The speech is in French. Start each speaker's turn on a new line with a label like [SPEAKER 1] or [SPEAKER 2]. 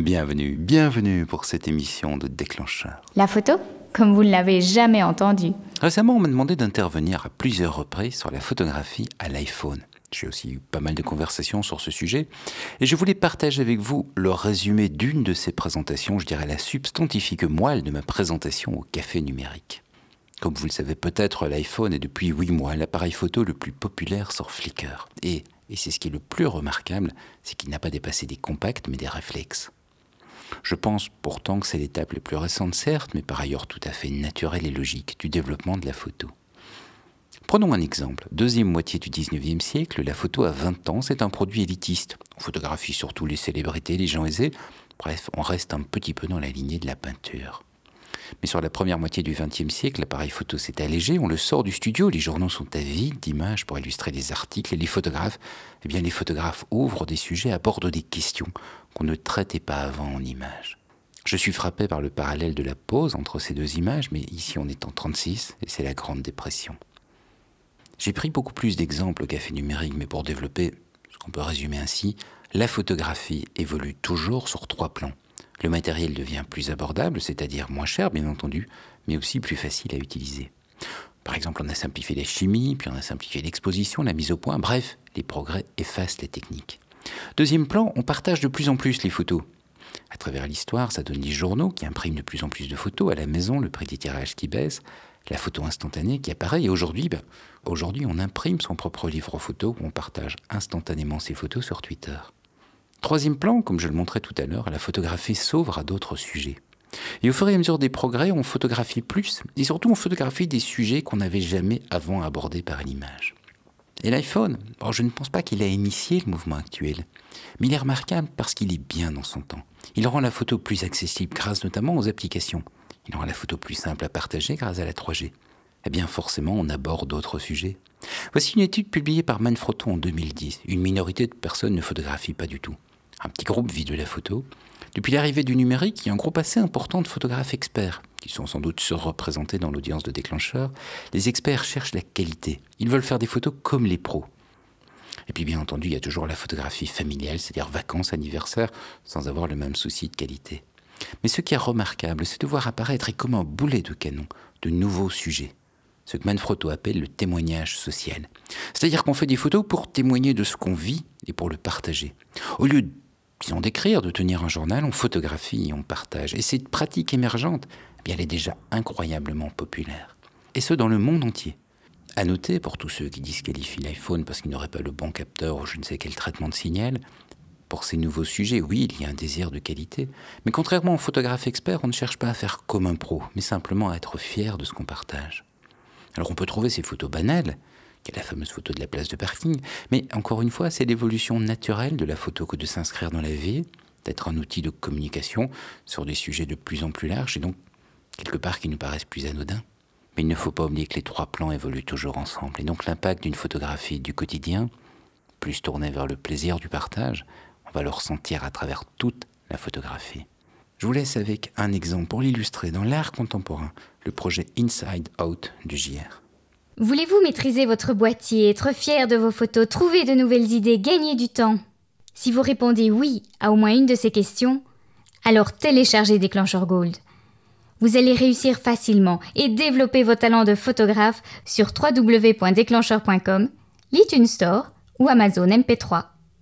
[SPEAKER 1] Bienvenue, bienvenue pour cette émission de Déclencheur.
[SPEAKER 2] La photo Comme vous ne l'avez jamais entendu.
[SPEAKER 1] Récemment, on m'a demandé d'intervenir à plusieurs reprises sur la photographie à l'iPhone. J'ai aussi eu pas mal de conversations sur ce sujet et je voulais partager avec vous le résumé d'une de ces présentations, je dirais la substantifique moelle de ma présentation au café numérique. Comme vous le savez peut-être, l'iPhone est depuis 8 mois l'appareil photo le plus populaire sur Flickr. Et, et c'est ce qui est le plus remarquable, c'est qu'il n'a pas dépassé des compacts mais des réflexes. Je pense pourtant que c'est l'étape la plus récente, certes, mais par ailleurs tout à fait naturelle et logique du développement de la photo. Prenons un exemple. Deuxième moitié du 19e siècle, la photo à 20 ans, c'est un produit élitiste. On photographie surtout les célébrités, les gens aisés. Bref, on reste un petit peu dans la lignée de la peinture. Mais sur la première moitié du XXe siècle, l'appareil photo s'est allégé, on le sort du studio, les journaux sont avides d'images pour illustrer des articles, et les photographes, eh bien les photographes ouvrent des sujets, abordent des questions qu'on ne traitait pas avant en images. Je suis frappé par le parallèle de la pose entre ces deux images, mais ici on est en 36 et c'est la Grande Dépression. J'ai pris beaucoup plus d'exemples au café numérique, mais pour développer ce qu'on peut résumer ainsi, la photographie évolue toujours sur trois plans. Le matériel devient plus abordable, c'est-à-dire moins cher bien entendu, mais aussi plus facile à utiliser. Par exemple, on a simplifié la chimie, puis on a simplifié l'exposition, la mise au point, bref, les progrès effacent les techniques. Deuxième plan, on partage de plus en plus les photos. À travers l'histoire, ça donne des journaux qui impriment de plus en plus de photos à la maison, le prix des tirages qui baisse, la photo instantanée qui apparaît. Et aujourd'hui, ben, aujourd'hui, on imprime son propre livre photo où on partage instantanément ses photos sur Twitter. Troisième plan, comme je le montrais tout à l'heure, la photographie s'ouvre à d'autres sujets. Et au fur et à mesure des progrès, on photographie plus, et surtout on photographie des sujets qu'on n'avait jamais avant abordés par l'image. Et l'iPhone, je ne pense pas qu'il a initié le mouvement actuel, mais il est remarquable parce qu'il est bien dans son temps. Il rend la photo plus accessible grâce notamment aux applications. Il rend la photo plus simple à partager grâce à la 3G. Eh bien forcément, on aborde d'autres sujets. Voici une étude publiée par Manfrotto en 2010. Une minorité de personnes ne photographient pas du tout. Un petit groupe vit de la photo. Depuis l'arrivée du numérique, il y a un groupe assez important de photographes experts, qui sont sans doute surreprésentés dans l'audience de déclencheurs. Les experts cherchent la qualité. Ils veulent faire des photos comme les pros. Et puis bien entendu, il y a toujours la photographie familiale, c'est-à-dire vacances, anniversaires, sans avoir le même souci de qualité. Mais ce qui est remarquable, c'est de voir apparaître et comme un boulet de canon de nouveaux sujets. Ce que Manfrotto appelle le témoignage social. C'est-à-dire qu'on fait des photos pour témoigner de ce qu'on vit et pour le partager. Disons, d'écrire, de tenir un journal, on photographie on partage. Et cette pratique émergente, eh bien, elle est déjà incroyablement populaire. Et ce, dans le monde entier. À noter, pour tous ceux qui disqualifient l'iPhone parce qu'il n'aurait pas le bon capteur ou je ne sais quel traitement de signal, pour ces nouveaux sujets, oui, il y a un désir de qualité, mais contrairement aux photographes experts, on ne cherche pas à faire comme un pro, mais simplement à être fier de ce qu'on partage. Alors on peut trouver ces photos banales, qui est la fameuse photo de la place de parking, mais encore une fois, c'est l'évolution naturelle de la photo que de s'inscrire dans la vie, d'être un outil de communication sur des sujets de plus en plus larges et donc quelque part qui nous paraissent plus anodins. Mais il ne faut pas oublier que les trois plans évoluent toujours ensemble et donc l'impact d'une photographie du quotidien, plus tournée vers le plaisir du partage, on va le ressentir à travers toute la photographie. Je vous laisse avec un exemple pour l'illustrer dans l'art contemporain, le projet Inside Out du JR.
[SPEAKER 2] Voulez-vous maîtriser votre boîtier, être fier de vos photos, trouver de nouvelles idées, gagner du temps? Si vous répondez oui à au moins une de ces questions, alors téléchargez Déclencheur Gold. Vous allez réussir facilement et développer vos talents de photographe sur www.déclencheur.com, l'iTunes Store ou Amazon MP3.